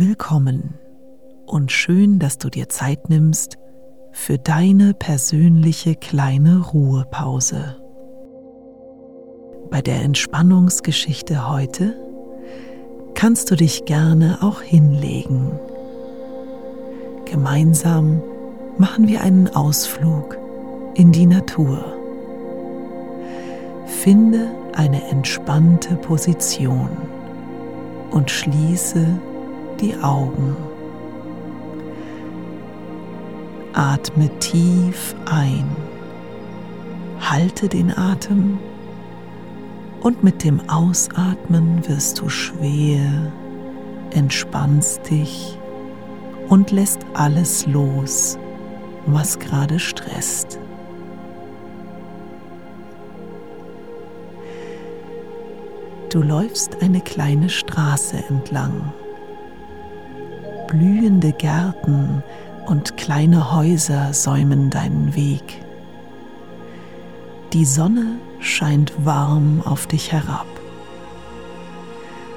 Willkommen und schön, dass du dir Zeit nimmst für deine persönliche kleine Ruhepause. Bei der Entspannungsgeschichte heute kannst du dich gerne auch hinlegen. Gemeinsam machen wir einen Ausflug in die Natur. Finde eine entspannte Position und schließe die Augen. Atme tief ein, halte den Atem und mit dem Ausatmen wirst du schwer, entspannst dich und lässt alles los, was gerade stresst. Du läufst eine kleine Straße entlang. Blühende Gärten und kleine Häuser säumen deinen Weg. Die Sonne scheint warm auf dich herab,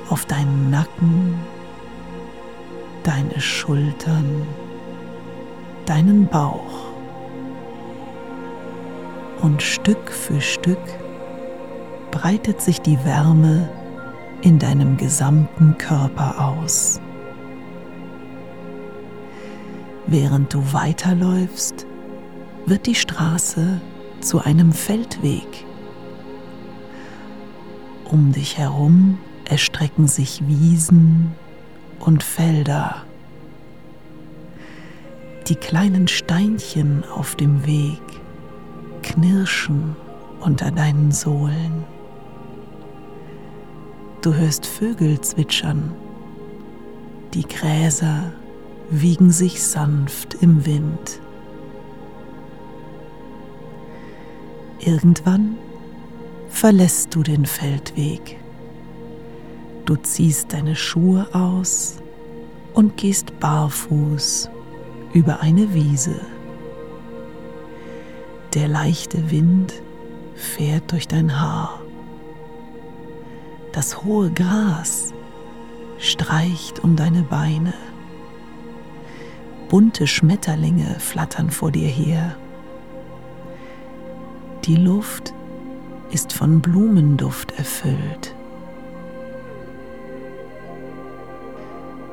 auf deinen Nacken, deine Schultern, deinen Bauch. Und Stück für Stück breitet sich die Wärme in deinem gesamten Körper aus. Während du weiterläufst, wird die Straße zu einem Feldweg. Um dich herum erstrecken sich Wiesen und Felder. Die kleinen Steinchen auf dem Weg knirschen unter deinen Sohlen. Du hörst Vögel zwitschern, die Gräser wiegen sich sanft im Wind. Irgendwann verlässt du den Feldweg. Du ziehst deine Schuhe aus und gehst barfuß über eine Wiese. Der leichte Wind fährt durch dein Haar. Das hohe Gras streicht um deine Beine bunte Schmetterlinge flattern vor dir her. Die Luft ist von Blumenduft erfüllt.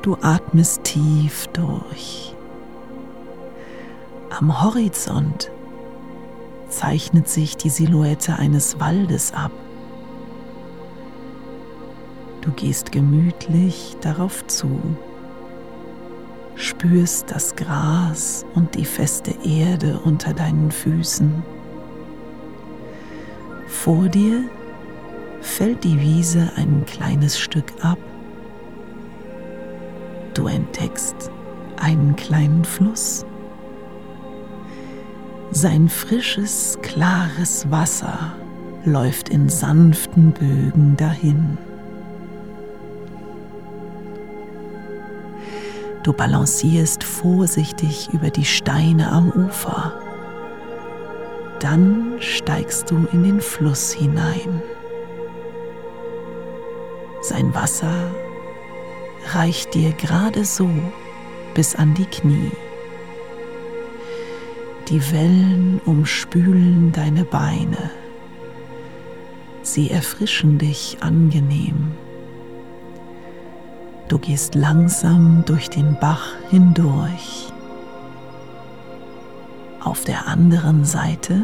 Du atmest tief durch. Am Horizont zeichnet sich die Silhouette eines Waldes ab. Du gehst gemütlich darauf zu spürst das Gras und die feste Erde unter deinen Füßen. Vor dir fällt die Wiese ein kleines Stück ab. Du entdeckst einen kleinen Fluss. Sein frisches, klares Wasser läuft in sanften Bögen dahin. Du balancierst vorsichtig über die Steine am Ufer. Dann steigst du in den Fluss hinein. Sein Wasser reicht dir gerade so bis an die Knie. Die Wellen umspülen deine Beine. Sie erfrischen dich angenehm. Du gehst langsam durch den Bach hindurch. Auf der anderen Seite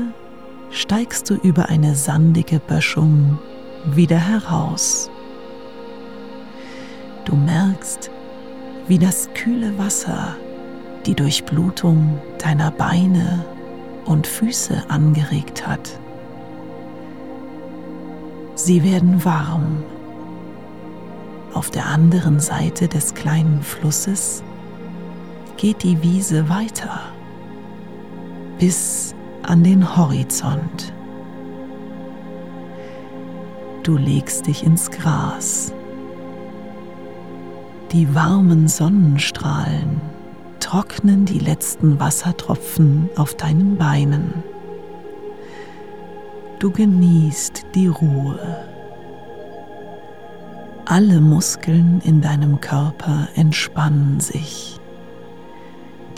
steigst du über eine sandige Böschung wieder heraus. Du merkst, wie das kühle Wasser die Durchblutung deiner Beine und Füße angeregt hat. Sie werden warm auf der anderen Seite des kleinen Flusses geht die Wiese weiter bis an den Horizont. Du legst dich ins Gras. Die warmen Sonnenstrahlen trocknen die letzten Wassertropfen auf deinen Beinen. Du genießt die Ruhe. Alle Muskeln in deinem Körper entspannen sich.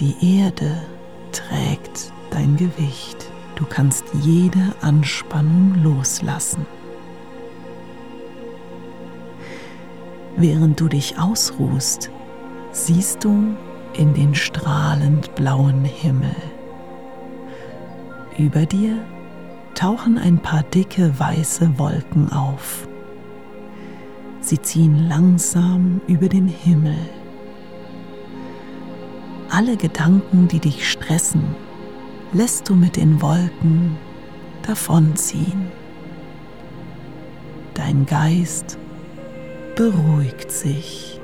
Die Erde trägt dein Gewicht. Du kannst jede Anspannung loslassen. Während du dich ausruhst, siehst du in den strahlend blauen Himmel. Über dir tauchen ein paar dicke weiße Wolken auf. Sie ziehen langsam über den Himmel. Alle Gedanken, die dich stressen, lässt du mit den Wolken davonziehen. Dein Geist beruhigt sich.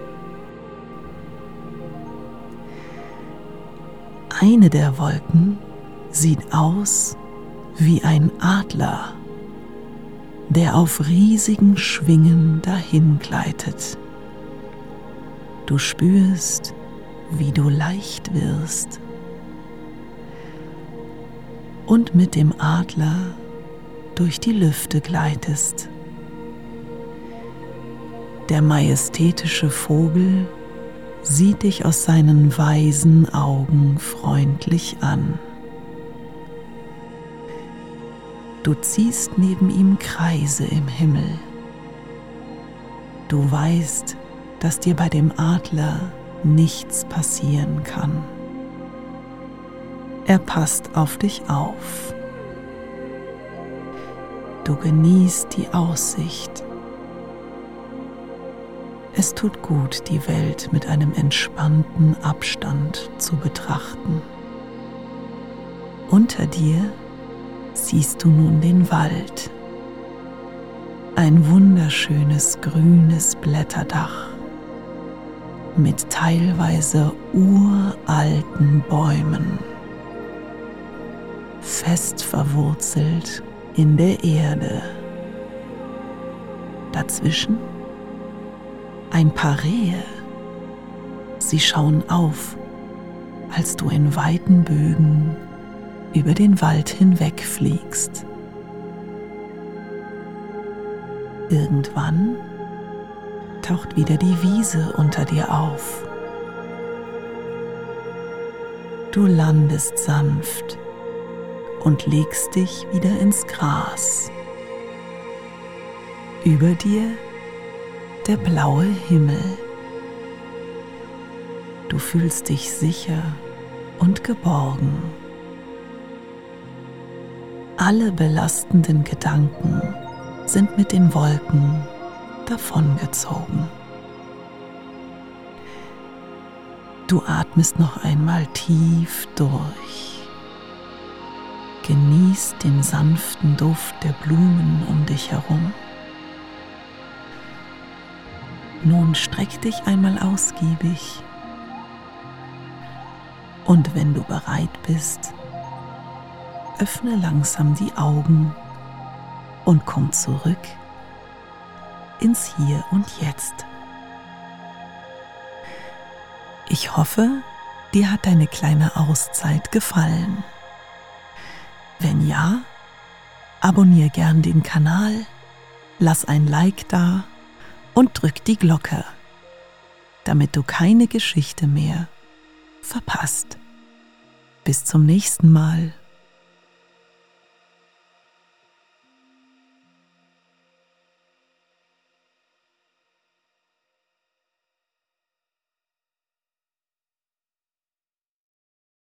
Eine der Wolken sieht aus wie ein Adler der auf riesigen Schwingen dahin gleitet. Du spürst, wie du leicht wirst und mit dem Adler durch die Lüfte gleitest. Der majestätische Vogel sieht dich aus seinen weisen Augen freundlich an. Du ziehst neben ihm Kreise im Himmel. Du weißt, dass dir bei dem Adler nichts passieren kann. Er passt auf dich auf. Du genießt die Aussicht. Es tut gut, die Welt mit einem entspannten Abstand zu betrachten. Unter dir siehst du nun den Wald. Ein wunderschönes grünes Blätterdach mit teilweise uralten Bäumen, fest verwurzelt in der Erde. Dazwischen ein paar Rehe. Sie schauen auf, als du in weiten Bögen über den Wald hinweg fliegst. Irgendwann taucht wieder die Wiese unter dir auf. Du landest sanft und legst dich wieder ins Gras. Über dir der blaue Himmel. Du fühlst dich sicher und geborgen alle belastenden Gedanken sind mit den Wolken davongezogen. Du atmest noch einmal tief durch. Genieß den sanften Duft der Blumen um dich herum. Nun streck dich einmal ausgiebig. Und wenn du bereit bist, öffne langsam die Augen und komm zurück ins Hier und Jetzt. Ich hoffe, dir hat deine kleine Auszeit gefallen. Wenn ja, abonniere gern den Kanal, lass ein Like da und drück die Glocke, damit du keine Geschichte mehr verpasst. Bis zum nächsten Mal.